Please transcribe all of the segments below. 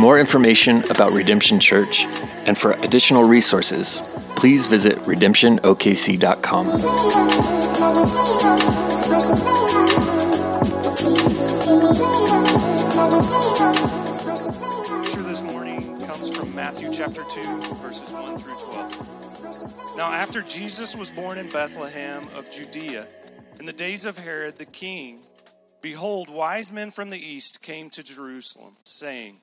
More information about Redemption Church and for additional resources, please visit redemptionokc.com. Scripture this morning comes from Matthew chapter 2, verses 1 through 12. Now, after Jesus was born in Bethlehem of Judea, in the days of Herod the king, behold, wise men from the east came to Jerusalem, saying,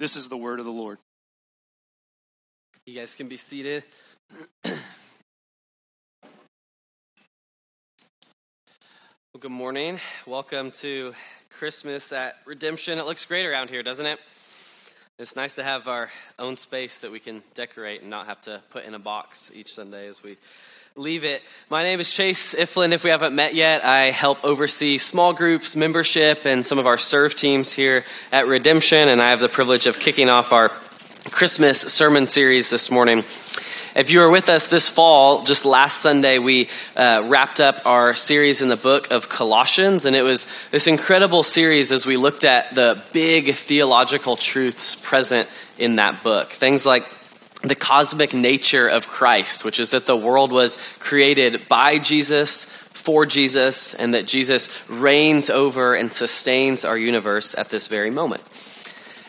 This is the word of the Lord. You guys can be seated. well, good morning. Welcome to Christmas at Redemption. It looks great around here, doesn't it? It's nice to have our own space that we can decorate and not have to put in a box each Sunday as we leave it. My name is Chase Iflin. If we haven't met yet, I help oversee small groups, membership, and some of our serve teams here at Redemption, and I have the privilege of kicking off our Christmas sermon series this morning. If you were with us this fall, just last Sunday, we uh, wrapped up our series in the book of Colossians, and it was this incredible series as we looked at the big theological truths present in that book. Things like the cosmic nature of Christ, which is that the world was created by Jesus, for Jesus, and that Jesus reigns over and sustains our universe at this very moment.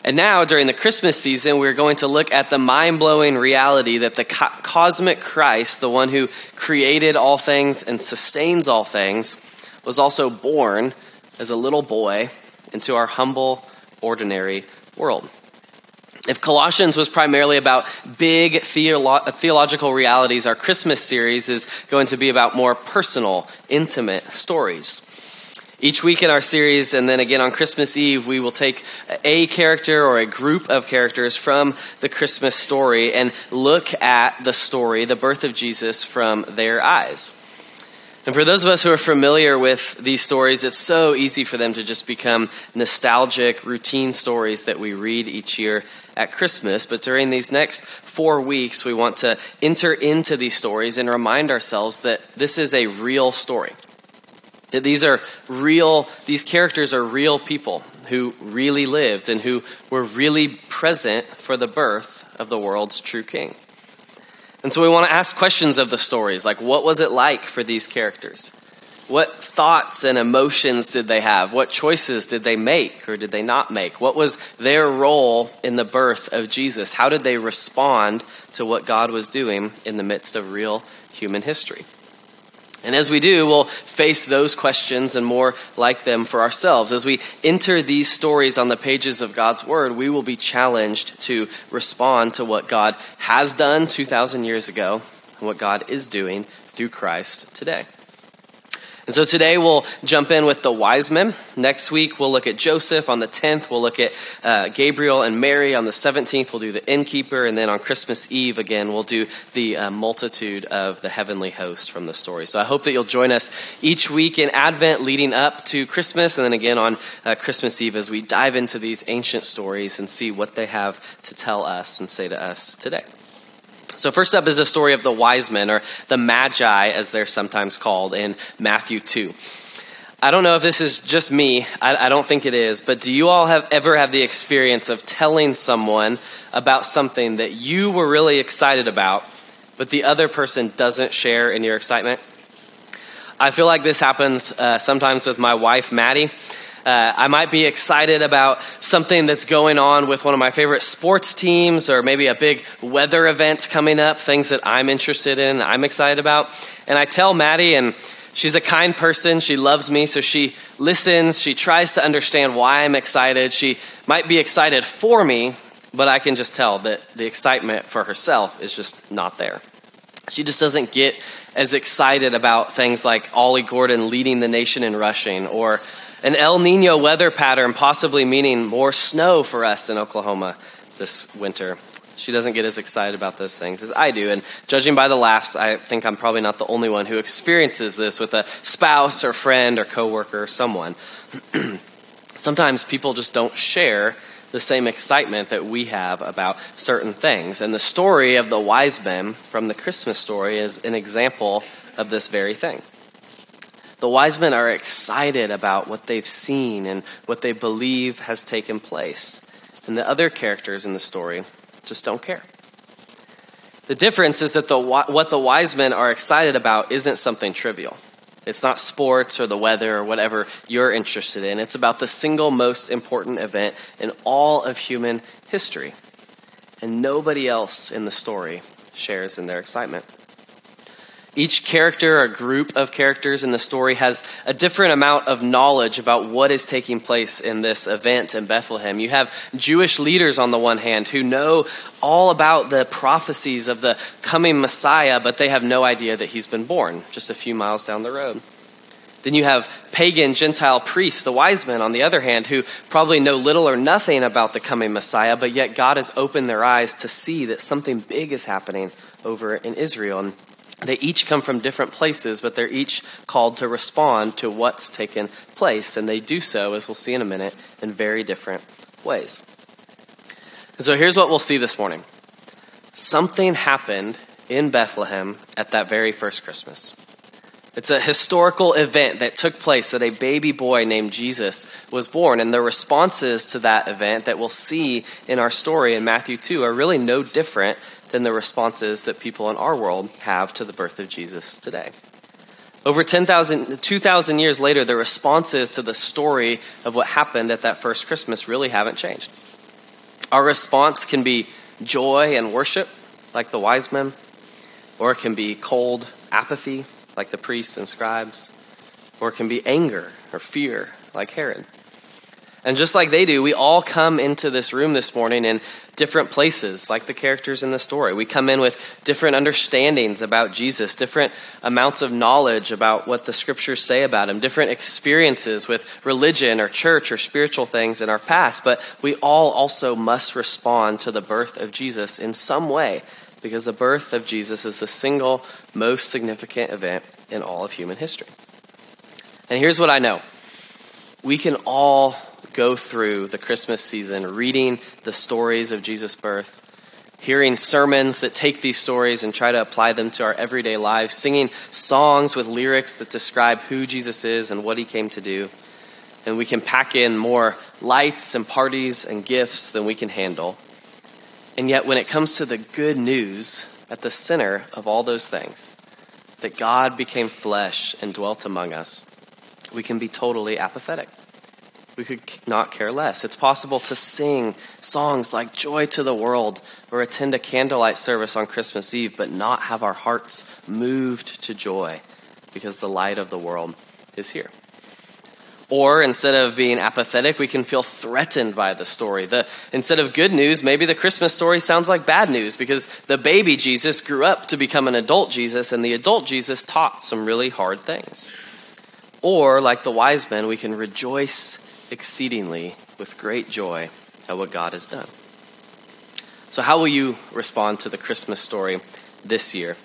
And now, during the Christmas season, we're going to look at the mind blowing reality that the co- cosmic Christ, the one who created all things and sustains all things, was also born as a little boy into our humble, ordinary world. If Colossians was primarily about big theolo- theological realities, our Christmas series is going to be about more personal, intimate stories. Each week in our series, and then again on Christmas Eve, we will take a character or a group of characters from the Christmas story and look at the story, the birth of Jesus, from their eyes. And for those of us who are familiar with these stories, it's so easy for them to just become nostalgic, routine stories that we read each year at Christmas. But during these next four weeks, we want to enter into these stories and remind ourselves that this is a real story. That these are real, these characters are real people who really lived and who were really present for the birth of the world's true king. And so we want to ask questions of the stories like, what was it like for these characters? What thoughts and emotions did they have? What choices did they make or did they not make? What was their role in the birth of Jesus? How did they respond to what God was doing in the midst of real human history? And as we do, we'll face those questions and more like them for ourselves. As we enter these stories on the pages of God's Word, we will be challenged to respond to what God has done 2,000 years ago, and what God is doing through Christ today. And so today we'll jump in with the wise men. Next week we'll look at Joseph. On the 10th, we'll look at uh, Gabriel and Mary. On the 17th, we'll do the innkeeper. And then on Christmas Eve, again, we'll do the uh, multitude of the heavenly host from the story. So I hope that you'll join us each week in Advent leading up to Christmas. And then again on uh, Christmas Eve as we dive into these ancient stories and see what they have to tell us and say to us today. So, first up is the story of the wise men, or the magi, as they're sometimes called, in Matthew 2. I don't know if this is just me, I, I, don't think it is, but do you all have ever have the experience of telling someone about something that you were really excited about, but the other person doesn't share in your excitement? I feel like this happens uh, sometimes with my wife, Maddie. Uh, I might be excited about something that's going on with one of my favorite sports teams, or maybe a big weather event coming up, things that I'm interested in, I'm excited about. And I tell Maddie, and she's a kind person. She loves me, so she listens. She tries to understand why I'm excited. She might be excited for me, but I can just tell that the excitement for herself is just not there. She just doesn't get as excited about things like Ollie Gordon leading the nation in rushing or an El Nino weather pattern, possibly meaning more snow for us in Oklahoma this winter. She doesn't get as excited about those things as I do. And judging by the laughs, I think I'm probably not the only one who experiences this with a spouse or friend or coworker or someone. Sometimes people just don't share the same excitement that we have about certain things. And the story of the wise men from the Christmas story is an example of this very thing. The wise men are excited about what they've seen and what they believe has taken place. And the other characters in the story just don't care. The difference is that the, what the wise men are excited about isn't something trivial. It's not sports or the weather or whatever you're interested in. It's about the single most important event in all of human history. And nobody else in the story shares in their excitement. Each character or group of characters in the story has a different amount of knowledge about what is taking place in this event in Bethlehem. You have Jewish leaders on the one hand who know all about the prophecies of the coming Messiah, but they have no idea that he's been born just a few miles down the road. Then you have pagan Gentile priests, the wise men, on the other hand, who probably know little or nothing about the coming Messiah, but yet God has opened their eyes to see that something big is happening over in Israel. And they each come from different places, but they're each called to respond to what's taken place. And they do so, as we'll see in a minute, in very different ways. And so here's what we'll see this morning something happened in Bethlehem at that very first Christmas. It's a historical event that took place that a baby boy named Jesus was born. And the responses to that event that we'll see in our story in Matthew 2 are really no different than the responses that people in our world have to the birth of Jesus today. Over 10,000, 2,000 years later, the responses to the story of what happened at that first Christmas really haven't changed. Our response can be joy and worship, like the wise men, or it can be cold apathy, like the priests and scribes, or it can be anger or fear, like Herod. And just like they do, we all come into this room this morning in different places, like the characters in the story. We come in with different understandings about Jesus, different amounts of knowledge about what the scriptures say about him, different experiences with religion or church or spiritual things in our past. But we all also must respond to the birth of Jesus in some way, because the birth of Jesus is the single most significant event in all of human history. And here's what I know we can all go through the Christmas season reading the stories of Jesus' birth, hearing sermons that take these stories and try to apply them to our everyday lives, singing songs with lyrics that describe who Jesus is and what he came to do. And we can pack in more lights and parties and gifts than we can handle. And yet, when it comes to the good news, at the center of all those things, that God became flesh and dwelt among us, we can be totally apathetic we could not care less. It's possible to sing songs like Joy to the World or attend a candlelight service on Christmas Eve, but not have our hearts moved to joy because the light of the world is here. Or instead of being apathetic, we can feel threatened by the story. The, instead of good news, maybe the Christmas story sounds like bad news because the baby Jesus grew up to become an adult Jesus, and the adult Jesus taught some really hard things. Or, like the wise men, we can rejoice exceedingly with great joy at what God has done. So, how will you respond to the Christmas story this year?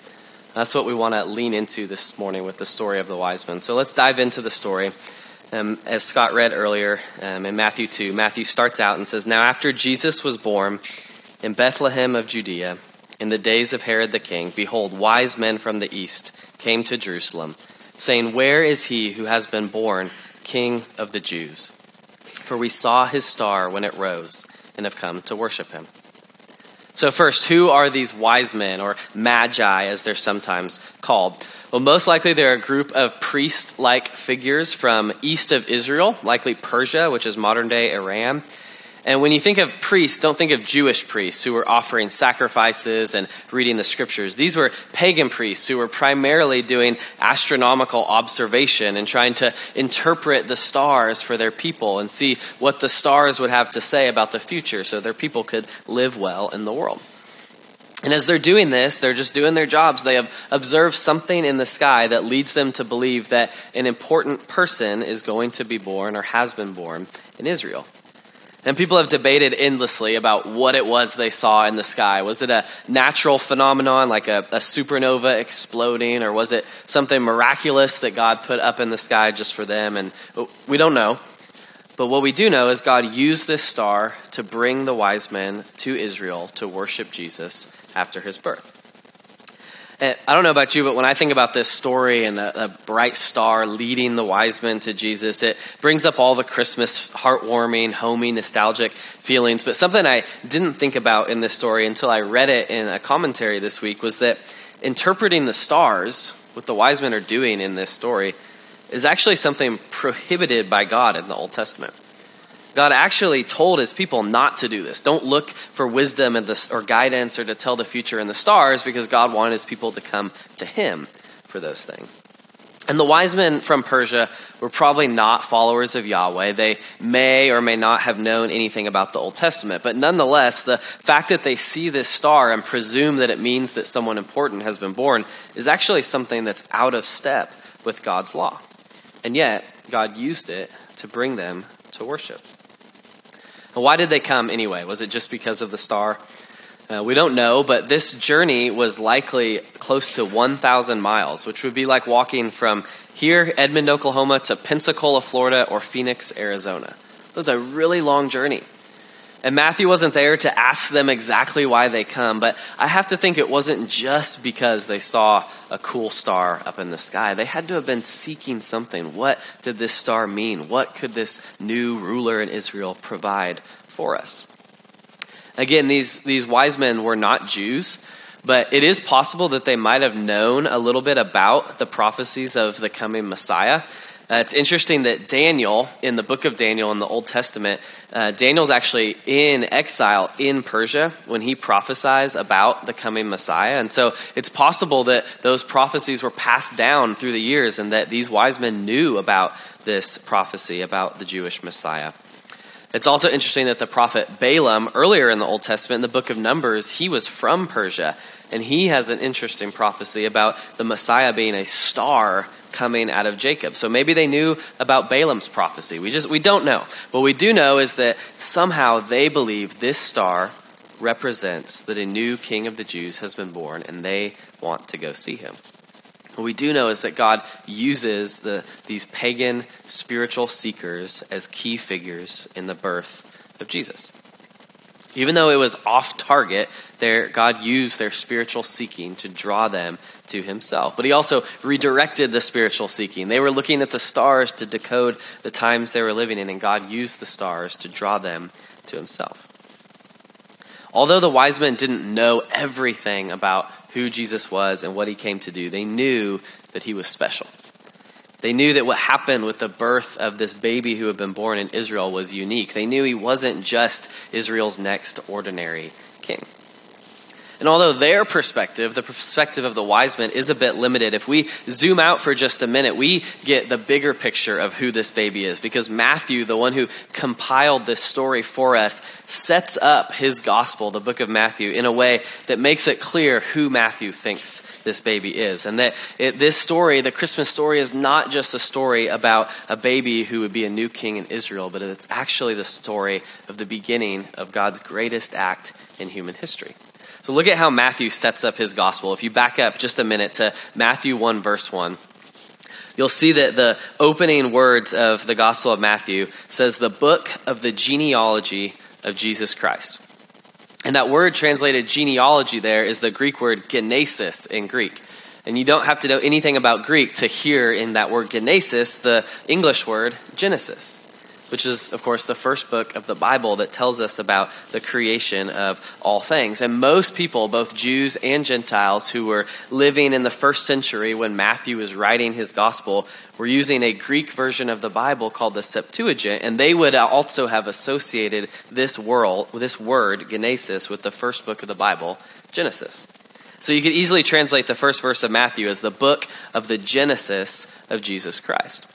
That's what we want to lean into this morning with the story of the wise men. So, let's dive into the story. Um, as Scott read earlier um, in Matthew 2, Matthew starts out and says, Now after Jesus was born in Bethlehem of Judea, in the days of Herod the king, behold, wise men from the east came to Jerusalem, saying, Where is he who has been born king of the Jews? For we saw his star when it rose and have come to worship him. So, first, who are these wise men, or magi as they're sometimes called? Well, most likely they're a group of priest like figures from east of Israel, likely Persia, which is modern day Iran. And when you think of priests, don't think of Jewish priests who were offering sacrifices and reading the scriptures. These were pagan priests who were primarily doing astronomical observation and trying to interpret the stars for their people and see what the stars would have to say about the future so their people could live well in the world. And as they're doing this, they're just doing their jobs. They have observed something in the sky that leads them to believe that an important person is going to be born or has been born in Israel. And people have debated endlessly about what it was they saw in the sky. Was it a natural phenomenon like a, a, supernova exploding, or was it something miraculous that God put up in the sky just for them? And we don't know. But what we do know is God used this star to bring the wise men to Israel to worship Jesus after his birth. And I don't know about you, but when I think about this story and the bright star leading the wise men to Jesus, it brings up all the Christmas heartwarming, homey, nostalgic feelings. But something I didn't think about in this story until I read it in a commentary this week was that interpreting the stars, what the wise men are doing in this story, is actually something prohibited by God in the Old Testament. God actually told his people not to do this. Don't look for wisdom or guidance or to tell the future in the stars because God wanted his people to come to him for those things. And the wise men from Persia were probably not followers of Yahweh. They may or may not have known anything about the Old Testament. But nonetheless, the fact that they see this star and presume that it means that someone important has been born is actually something that's out of step with God's law. And yet, God used it to bring them to worship. Why did they come anyway? Was it just because of the star? Uh, we don't know, but this journey was likely close to 1,000 miles, which would be like walking from here, Edmond, Oklahoma, to Pensacola, Florida, or Phoenix, Arizona. It was a really long journey. And Matthew wasn't there to ask them exactly why they come, but I have to think it wasn't just because they saw a cool star up in the sky. They had to have been seeking something. What did this star mean? What could this new ruler in Israel provide for us? Again, these, these wise men were not Jews, but it is possible that they might have known a little bit about the prophecies of the coming Messiah. Uh, it's interesting that Daniel, in the book of Daniel in the Old Testament, uh, Daniel's actually in exile in Persia when he prophesies about the coming Messiah. And so it's possible that those prophecies were passed down through the years and that these wise men knew about this prophecy about the Jewish Messiah. It's also interesting that the prophet Balaam, earlier in the Old Testament, in the book of Numbers, he was from Persia. And he has an interesting prophecy about the Messiah being a star coming out of Jacob. So maybe they knew about Balaam's prophecy. We just we don't know. What we do know is that somehow they believe this star represents that a new king of the Jews has been born and they want to go see him. What we do know is that God uses the, these pagan spiritual seekers as key figures in the birth of Jesus. Even though it was off target, their, God used their spiritual seeking to draw them to himself. But he also redirected the spiritual seeking. They were looking at the stars to decode the times they were living in, and God used the stars to draw them to himself. Although the wise men didn't know everything about who Jesus was and what he came to do, they knew that he was special. They knew that what happened with the birth of this baby who had been born in Israel was unique. They knew he wasn't just Israel's next ordinary king. And although their perspective, the perspective of the wise men, is a bit limited, if we zoom out for just a minute, we get the bigger picture of who this baby is. Because Matthew, the one who compiled this story for us, sets up his gospel, the book of Matthew, in a way that makes it clear who Matthew thinks this baby is. And that it, this story, the Christmas story, is not just a story about a baby who would be a new king in Israel, but it's actually the story of the beginning of God's greatest act in human history. So look at how Matthew sets up his gospel. If you back up just a minute to Matthew 1, verse 1, you'll see that the opening words of the Gospel of Matthew says, the book of the genealogy of Jesus Christ. And that word translated genealogy there is the Greek word genesis in Greek. And you don't have to know anything about Greek to hear in that word genesis the English word Genesis which is, of course, the first book of the Bible that tells us about the creation of all things. And most people, both Jews and Gentiles, who were living in the first century when Matthew was writing his gospel, were using a Greek version of the Bible called the Septuagint, and they would also have associated this world, this word, Genesis, with the first book of the Bible, Genesis. So you could easily translate the first verse of Matthew as the book of the Genesis of Jesus Christ.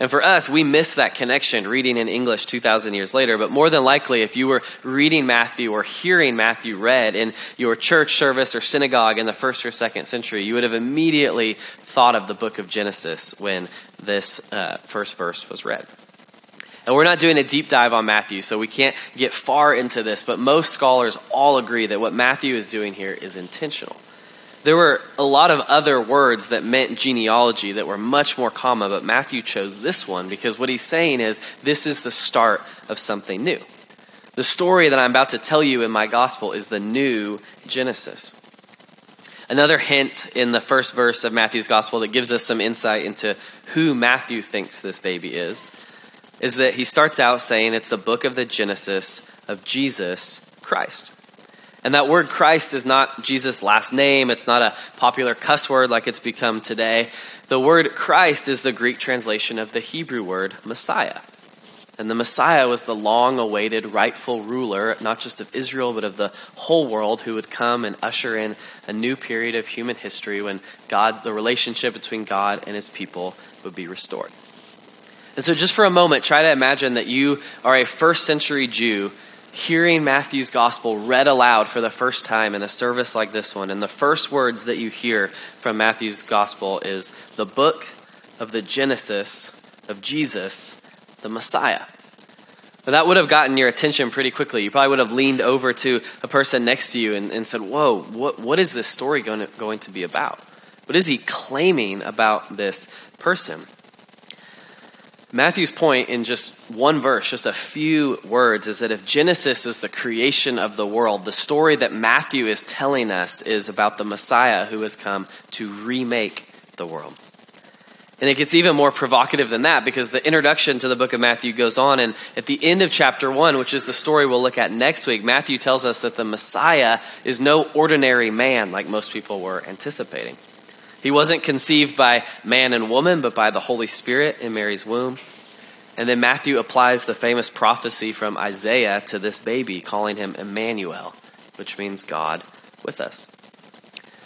And for us, we miss that connection reading in English 2,000 years later. But more than likely, if you were reading Matthew or hearing Matthew read in your church service or synagogue in the first or second century, you would have immediately thought of the book of Genesis when this uh, first verse was read. And we're not doing a deep dive on Matthew, so we can't get far into this, but most scholars all agree that what Matthew is doing here is intentional. There were a lot of other words that meant genealogy that were much more common, but Matthew chose this one because what he's saying is this is the start of something new. The story that I'm about to tell you in my gospel is the new Genesis. Another hint in the first verse of Matthew's gospel that gives us some insight into who Matthew thinks this baby is is that he starts out saying it's the book of the Genesis of Jesus Christ. And that word Christ is not Jesus' last name. It's not a popular cuss word like it's become today. The word Christ is the Greek translation of the Hebrew word Messiah. And the Messiah was the long awaited rightful ruler, not just of Israel, but of the whole world, who would come and usher in a new period of human history when God, the relationship between God and his people, would be restored. And so, just for a moment, try to imagine that you are a first century Jew hearing Matthew's gospel read aloud for the first time in a service like this one, and the first words that you hear from Matthew's gospel is the book of the Genesis of Jesus, the Messiah. Now, that would have gotten your attention pretty quickly. You probably would have leaned over to a person next to you and, and said, Whoa, what, what is this story going to, going to be about? What is he claiming about this person? Matthew's point in just one verse, just a few words, is that if Genesis is the creation of the world, the story that Matthew is telling us is about the Messiah who has come to remake the world. And it gets even more provocative than that because the introduction to the book of Matthew goes on. And at the end of chapter one, which is the story we'll look at next week, Matthew tells us that the Messiah is no ordinary man like most people were anticipating. He wasn't conceived by man and woman, but by the Holy Spirit in Mary's womb. And then Matthew applies the famous prophecy from Isaiah to this baby, calling him Emmanuel, which means God with us.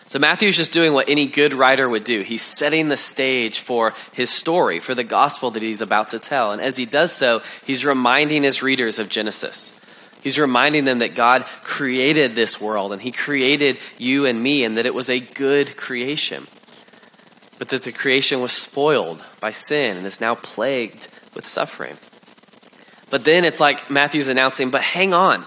So Matthew's just doing what any good writer would do. He's setting the stage for his story, for the gospel that he's about to tell. And as he does so, he's reminding his readers of Genesis. He's reminding them that God created this world and he created you and me and that it was a good creation but that the creation was spoiled by sin and is now plagued with suffering. But then it's like Matthew's announcing, but hang on.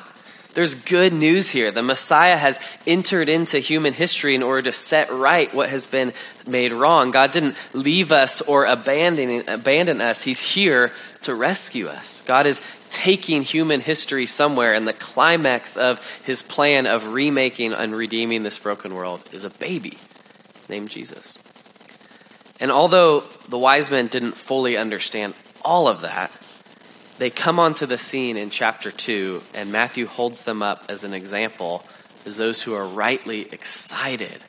There's good news here. The Messiah has entered into human history in order to set right what has been made wrong. God didn't leave us or abandon, abandon us, He's here to rescue us. God is taking human history somewhere, and the climax of His plan of remaking and redeeming this broken world is a baby named Jesus. And although the wise men didn't fully understand all of that, they come onto the scene in chapter 2, and Matthew holds them up as an example as those who are rightly excited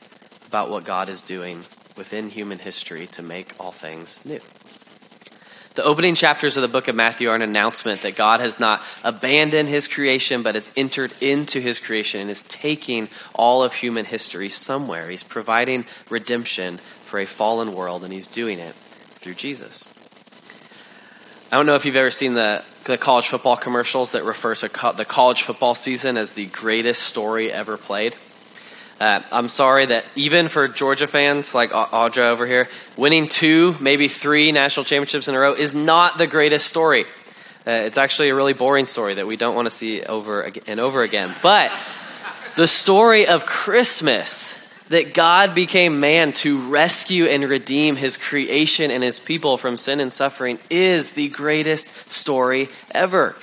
about what God is doing within human history to make all things new. The opening chapters of the book of Matthew are an announcement that God has not abandoned his creation, but has entered into his creation and is taking all of human history somewhere. He's providing redemption for a fallen world, and he's doing it through Jesus. I don't know if you've ever seen the, the college football commercials that refer to co- the college football season as the greatest story ever played. Uh, I'm sorry that even for Georgia fans like Audra over here, winning two, maybe three national championships in a row is not the greatest story. Uh, it's actually a really boring story that we don't want to see over and over again. But the story of Christmas, that God became man to rescue and redeem his creation and his people from sin and suffering, is the greatest story ever.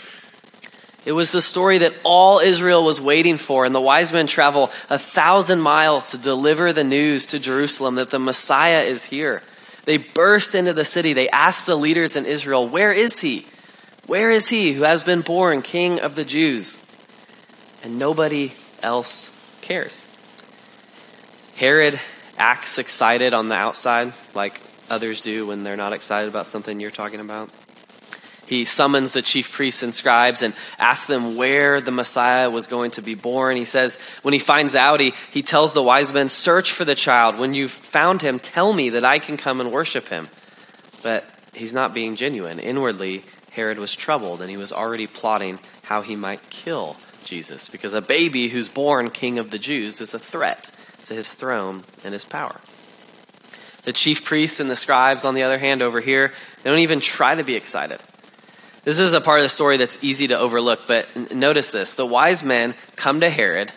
It was the story that all Israel was waiting for, and the wise men travel a thousand miles to deliver the news to Jerusalem that the Messiah is here. They burst into the city. They ask the leaders in Israel, Where is he? Where is he who has been born king of the Jews? And nobody else cares. Herod acts excited on the outside, like others do when they're not excited about something you're talking about. He summons the chief priests and scribes and asks them where the Messiah was going to be born. He says, when he finds out, he, he tells the wise men, Search for the child. When you've found him, tell me that I can come and worship him. But he's not being genuine. Inwardly, Herod was troubled and he was already plotting how he might kill Jesus because a baby who's born king of the Jews is a threat to his throne and his power. The chief priests and the scribes, on the other hand, over here, they don't even try to be excited. This is a part of the story that's easy to overlook, but notice this. The wise men come to Herod.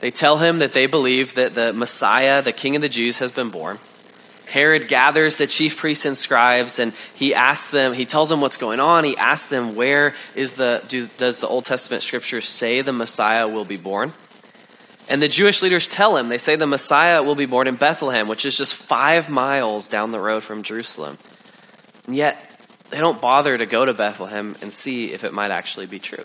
They tell him that they believe that the Messiah, the King of the Jews, has been born. Herod gathers the chief priests and scribes and he asks them, he tells them what's going on. He asks them, where is the, do, does the Old Testament scripture say the Messiah will be born? And the Jewish leaders tell him, they say the Messiah will be born in Bethlehem, which is just five miles down the road from Jerusalem. And yet, they don't bother to go to Bethlehem and see if it might actually be true.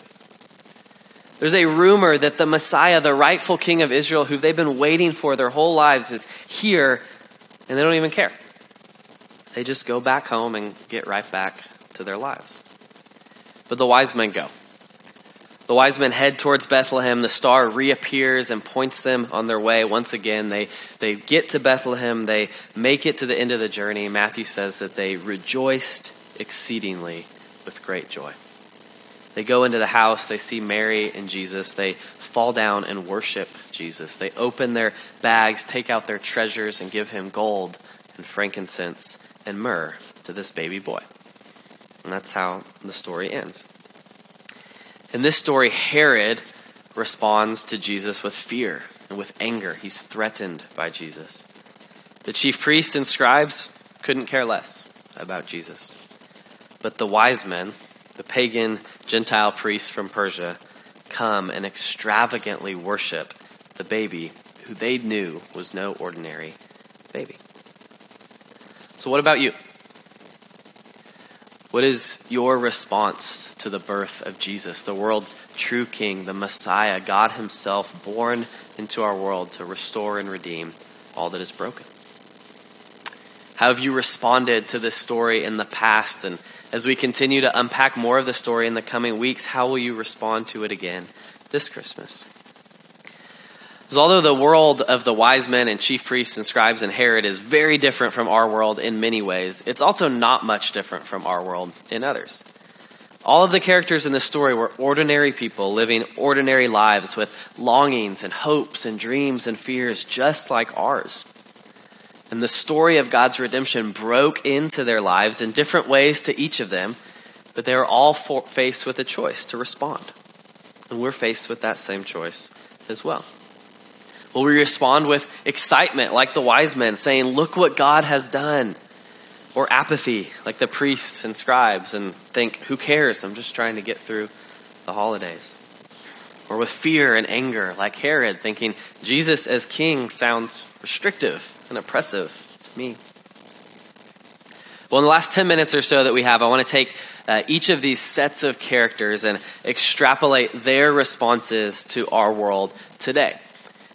There's a rumor that the Messiah, the rightful king of Israel, who they've been waiting for their whole lives, is here, and they don't even care. They just go back home and get right back to their lives. But the wise men go. The wise men head towards Bethlehem. The star reappears and points them on their way once again. They, they get to Bethlehem. They make it to the end of the journey. Matthew says that they rejoiced exceedingly with great joy. They go into the house, they see Mary and Jesus, they fall down and worship Jesus. They open their bags, take out their treasures, and give him gold and frankincense and myrrh to this baby boy. And that's how the story ends. In this story, Herod responds to Jesus with fear and with anger. He's threatened by Jesus. The chief priests and scribes couldn't care less about Jesus. But the wise men, the pagan Gentile priests from Persia, come and extravagantly worship the baby who they knew was no ordinary baby. So, what about you? What is your response to the birth of Jesus, the world's true king, the Messiah, God Himself, born into our world to restore and redeem all that is broken? How have you responded to this story in the past and as we continue to unpack more of the story in the coming weeks, how will you respond to it again this Christmas? Because although the world of the wise men and chief priests and scribes and Herod is very different from our world in many ways, it's also not much different from our world in others. All of the characters in this story were ordinary people living ordinary lives with longings and hopes and dreams and fears just like ours. And the story of God's redemption broke into their lives in different ways to each of them, but they were all faced with a choice to respond. And we're faced with that same choice as well. Will we respond with excitement, like the wise men, saying, Look what God has done? Or apathy, like the priests and scribes, and think, Who cares? I'm just trying to get through the holidays. Or with fear and anger, like Herod, thinking, Jesus as king sounds restrictive and oppressive to me. Well, in the last 10 minutes or so that we have, I want to take uh, each of these sets of characters and extrapolate their responses to our world today.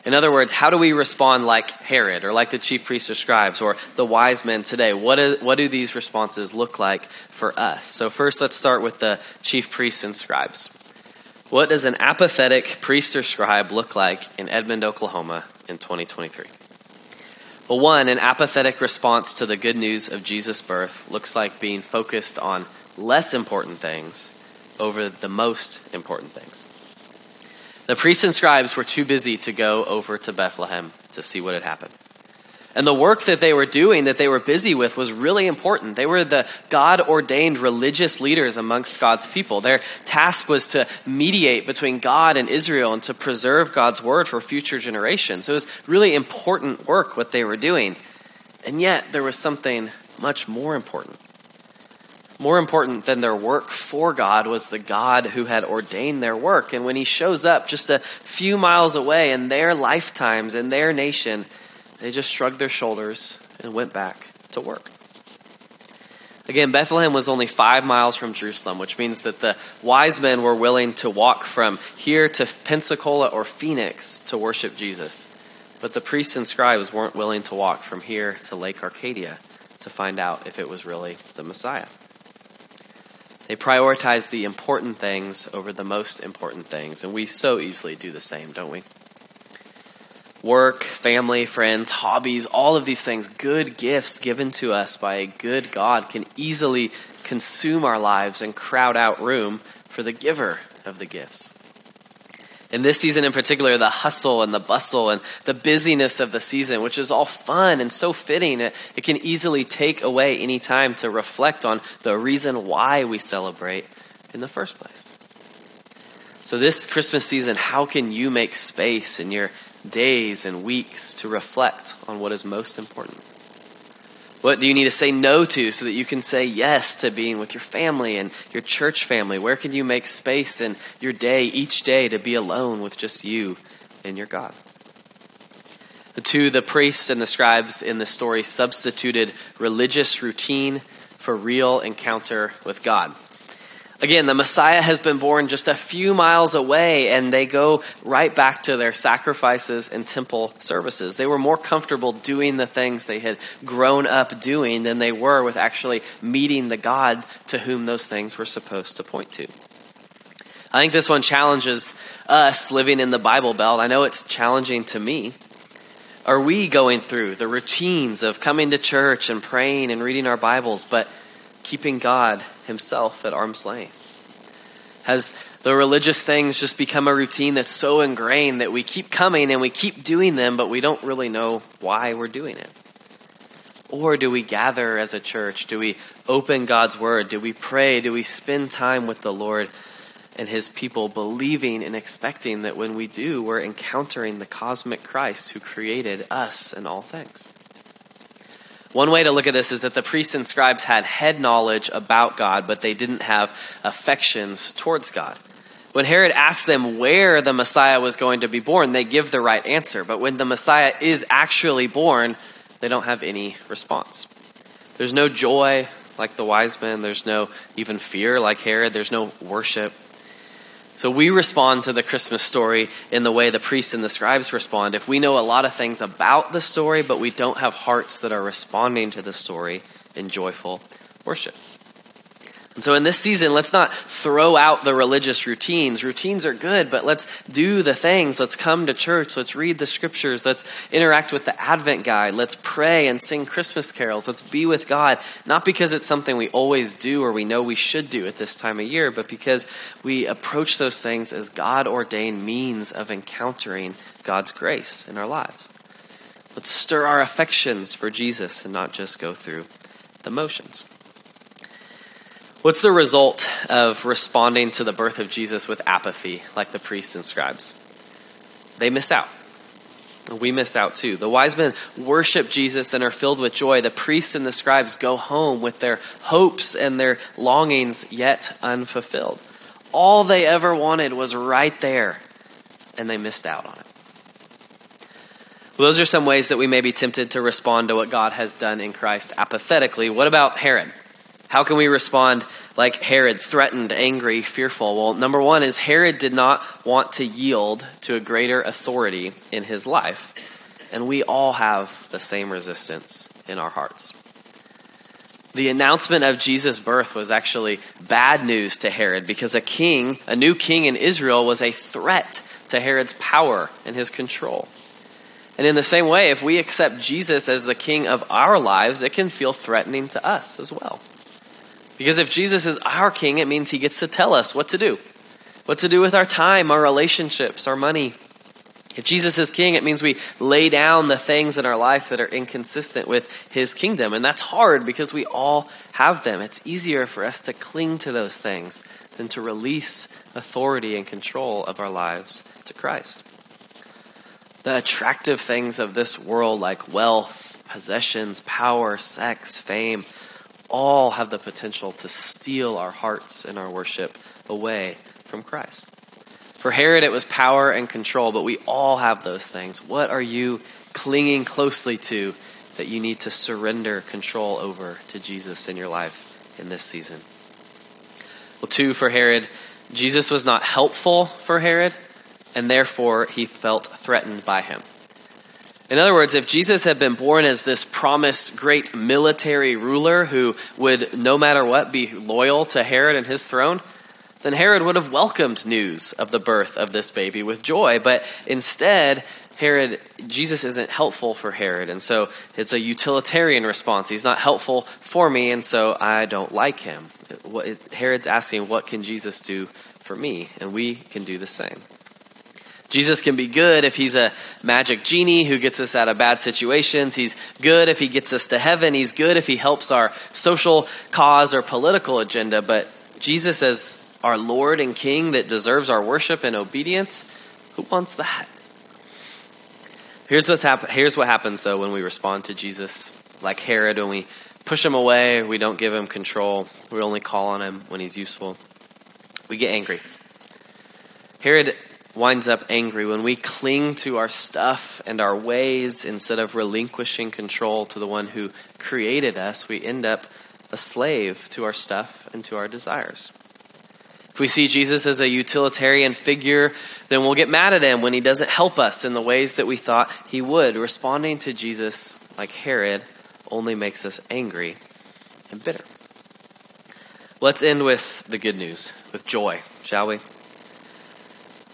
In other words, how do we respond like Herod or like the chief priests or scribes or the wise men today? What, is, what do these responses look like for us? So, first, let's start with the chief priests and scribes. What does an apathetic priest or scribe look like in Edmond, Oklahoma in 2023? Well, one, an apathetic response to the good news of Jesus' birth looks like being focused on less important things over the most important things. The priests and scribes were too busy to go over to Bethlehem to see what had happened. And the work that they were doing, that they were busy with, was really important. They were the God ordained religious leaders amongst God's people. Their task was to mediate between God and Israel and to preserve God's word for future generations. It was really important work what they were doing. And yet, there was something much more important. More important than their work for God was the God who had ordained their work. And when he shows up just a few miles away in their lifetimes, in their nation, they just shrugged their shoulders and went back to work. Again, Bethlehem was only five miles from Jerusalem, which means that the wise men were willing to walk from here to Pensacola or Phoenix to worship Jesus. But the priests and scribes weren't willing to walk from here to Lake Arcadia to find out if it was really the Messiah. They prioritize the important things over the most important things, and we so easily do the same, don't we? Work, family, friends, hobbies, all of these things, good gifts given to us by a good God, can easily consume our lives and crowd out room for the giver of the gifts. In this season in particular, the hustle and the bustle and the busyness of the season, which is all fun and so fitting, it, it can easily take away any time to reflect on the reason why we celebrate in the first place. So, this Christmas season, how can you make space in your days and weeks to reflect on what is most important? What do you need to say no to so that you can say yes to being with your family and your church family? Where can you make space in your day, each day, to be alone with just you and your God? The two, the priests and the scribes in the story, substituted religious routine for real encounter with God. Again, the Messiah has been born just a few miles away, and they go right back to their sacrifices and temple services. They were more comfortable doing the things they had grown up doing than they were with actually meeting the God to whom those things were supposed to point to. I think this one challenges us living in the Bible Belt. I know it's challenging to me. Are we going through the routines of coming to church and praying and reading our Bibles, but keeping God himself at arm's length? Has the religious things just become a routine that's so ingrained that we keep coming and we keep doing them, but we don't really know why we're doing it? Or do we gather as a church? Do we open God's word? Do we pray? Do we spend time with the Lord and his people, believing and expecting that when we do, we're encountering the cosmic Christ who created us and all things? One way to look at this is that the priests and scribes had head knowledge about God, but they didn't have affections towards God. When Herod asked them where the Messiah was going to be born, they give the right answer. But when the Messiah is actually born, they don't have any response. There's no joy like the wise men, there's no even fear like Herod, there's no worship. So we respond to the Christmas story in the way the priests and the scribes respond. If we know a lot of things about the story, but we don't have hearts that are responding to the story in joyful worship. And so in this season, let's not throw out the religious routines. Routines are good, but let's do the things. Let's come to church. Let's read the scriptures. Let's interact with the Advent guide. Let's pray and sing Christmas carols. Let's be with God, not because it's something we always do or we know we should do at this time of year, but because we approach those things as God ordained means of encountering God's grace in our lives. Let's stir our affections for Jesus and not just go through the motions. What's the result of responding to the birth of Jesus with apathy, like the priests and scribes? They miss out. We miss out too. The wise men worship Jesus and are filled with joy. The priests and the scribes go home with their hopes and their longings yet unfulfilled. All they ever wanted was right there, and they missed out on it. Those are some ways that we may be tempted to respond to what God has done in Christ apathetically. What about Herod? How can we respond like Herod, threatened, angry, fearful? Well, number one is Herod did not want to yield to a greater authority in his life. And we all have the same resistance in our hearts. The announcement of Jesus' birth was actually bad news to Herod because a king, a new king in Israel, was a threat to Herod's power and his control. And in the same way, if we accept Jesus as the king of our lives, it can feel threatening to us as well. Because if Jesus is our king, it means he gets to tell us what to do, what to do with our time, our relationships, our money. If Jesus is king, it means we lay down the things in our life that are inconsistent with his kingdom. And that's hard because we all have them. It's easier for us to cling to those things than to release authority and control of our lives to Christ. The attractive things of this world, like wealth, possessions, power, sex, fame, all have the potential to steal our hearts and our worship away from Christ. For Herod, it was power and control, but we all have those things. What are you clinging closely to that you need to surrender control over to Jesus in your life in this season? Well, two, for Herod, Jesus was not helpful for Herod, and therefore he felt threatened by him. In other words, if Jesus had been born as this promised great military ruler who would, no matter what, be loyal to Herod and his throne, then Herod would have welcomed news of the birth of this baby with joy. But instead, Herod, Jesus isn't helpful for Herod. And so it's a utilitarian response. He's not helpful for me, and so I don't like him. Herod's asking, What can Jesus do for me? And we can do the same. Jesus can be good if he's a magic genie who gets us out of bad situations. He's good if he gets us to heaven. He's good if he helps our social cause or political agenda. But Jesus, as our Lord and King that deserves our worship and obedience, who wants that? Here's, what's hap- here's what happens, though, when we respond to Jesus like Herod, when we push him away, we don't give him control, we only call on him when he's useful. We get angry. Herod winds up angry when we cling to our stuff and our ways instead of relinquishing control to the one who created us. We end up a slave to our stuff and to our desires. If we see Jesus as a utilitarian figure, then we'll get mad at him when he doesn't help us in the ways that we thought he would. Responding to Jesus like Herod only makes us angry and bitter. Let's end with the good news, with joy, shall we?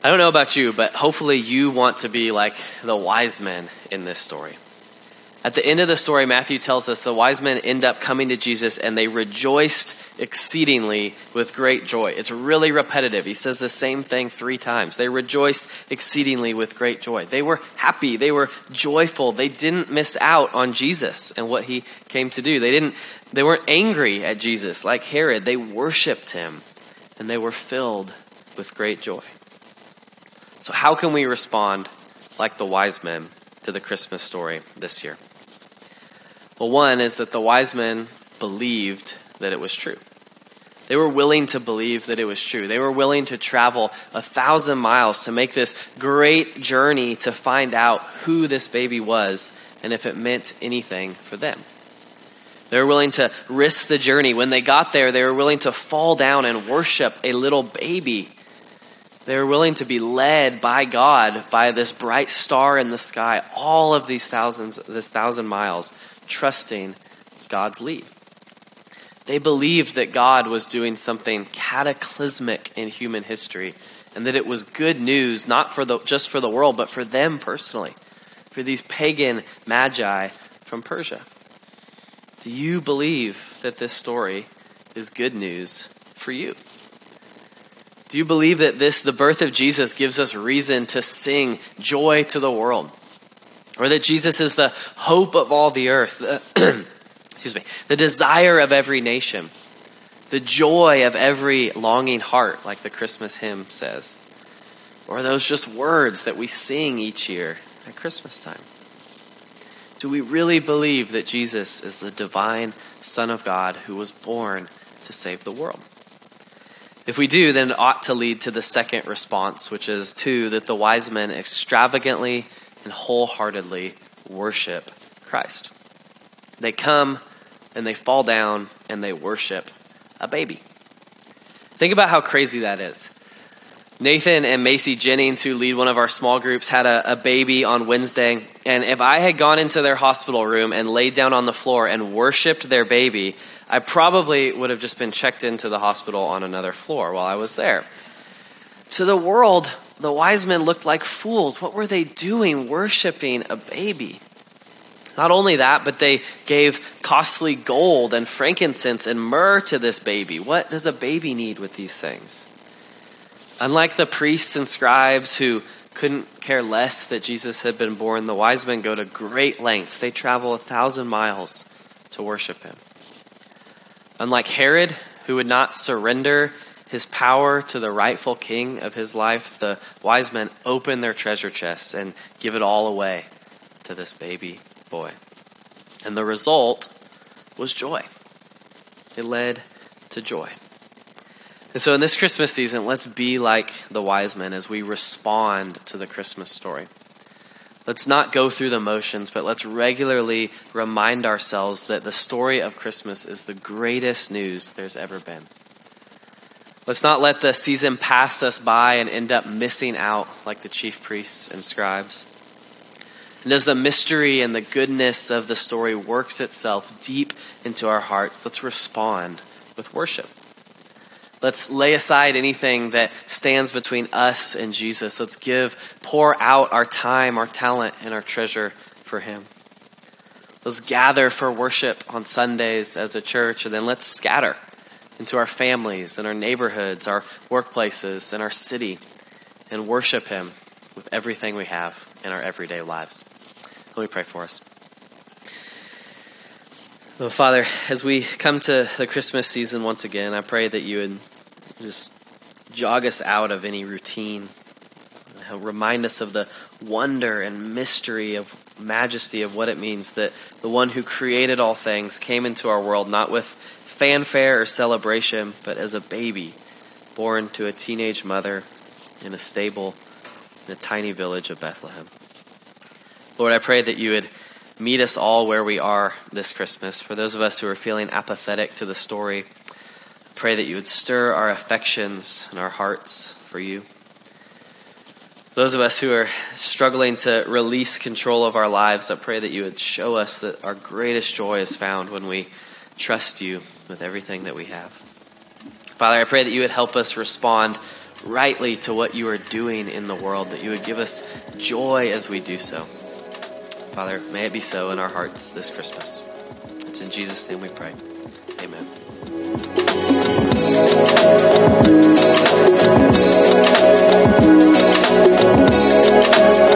I don't know about you, but hopefully you want to be like the wise men in this story. At the end of the story, Matthew tells us the wise men end up coming to Jesus and they rejoiced exceedingly with great joy. It's really repetitive. He says the same thing three times. They rejoiced exceedingly with great joy. They were happy. They were joyful. They didn't miss out on Jesus and what he came to do. They didn't they weren't angry at Jesus like Herod. They worshiped him and they were filled with great joy. So, how can we respond like the wise men to the Christmas story this year? Well, one is that the wise men believed that it was true. They were willing to believe that it was true. They were willing to travel a thousand miles to make this great journey to find out who this baby was and if it meant anything for them. They were willing to risk the journey. When they got there, they were willing to fall down and worship a little baby they were willing to be led by God by this bright star in the sky, all of these thousands, this thousand miles, trusting God's lead. They believed that God was doing something cataclysmic in human history and that it was good news, not for the, just for the world, but for them personally, for these pagan magi from Persia. Do you believe that this story is good news for you? Do you believe that this, the birth of Jesus, gives us reason to sing joy to the world? Or that Jesus is the hope of all the earth, excuse me, the desire of every nation, the joy of every longing heart, like the Christmas hymn says? Or are those just words that we sing each year at Christmas time? Do we really believe that Jesus is the divine Son of God who was born to save the world? If we do, then it ought to lead to the second response, which is two, that the wise men extravagantly and wholeheartedly worship Christ. They come and they fall down and they worship a baby. Think about how crazy that is. Nathan and Macy Jennings, who lead one of our small groups, had a, a, baby on Wednesday. And if I had gone into their hospital room and laid down on the floor and worshiped their baby, I probably would have just been checked into the hospital on another floor while I was there. To the world, the wise men looked like fools. What were they doing worshiping a baby? Not only that, but they gave costly gold and frankincense and myrrh to this baby. What does a baby need with these things? Unlike the priests and scribes who couldn't care less that Jesus had been born, the wise men go to great lengths. They travel a thousand miles to worship him. Unlike Herod, who would not surrender his power to the rightful king of his life, the wise men open their treasure chests and give it all away to this baby boy. And the result was joy. It led to joy. And so, in this Christmas season, let's be like the wise men as we respond to the Christmas story. Let's not go through the motions, but let's regularly remind ourselves that the story of Christmas is the greatest news there's ever been. Let's not let the season pass us by and end up missing out like the chief priests and scribes. And as the mystery and the goodness of the story works itself deep into our hearts, let's respond with worship. Let's lay aside anything that stands between us and Jesus. Let's give, pour out our time, our talent, and our treasure for Him. Let's gather for worship on Sundays as a church, and then let's scatter into our families and our neighborhoods, our workplaces, and our city, and worship Him with everything we have in our everyday lives. Let me pray for us. Father, as we come to the Christmas season once again, I pray that you would just jog us out of any routine. Remind us of the wonder and mystery of majesty of what it means that the one who created all things came into our world not with fanfare or celebration, but as a baby born to a teenage mother in a stable in a tiny village of Bethlehem. Lord, I pray that you would meet us all where we are this Christmas. For those of us who are feeling apathetic to the story, pray that you would stir our affections and our hearts for you. Those of us who are struggling to release control of our lives, I pray that you would show us that our greatest joy is found when we trust you with everything that we have. Father, I pray that you would help us respond rightly to what you are doing in the world, that you would give us joy as we do so. Father, may it be so in our hearts this Christmas. It's in Jesus' name we pray. Amen. Thank you.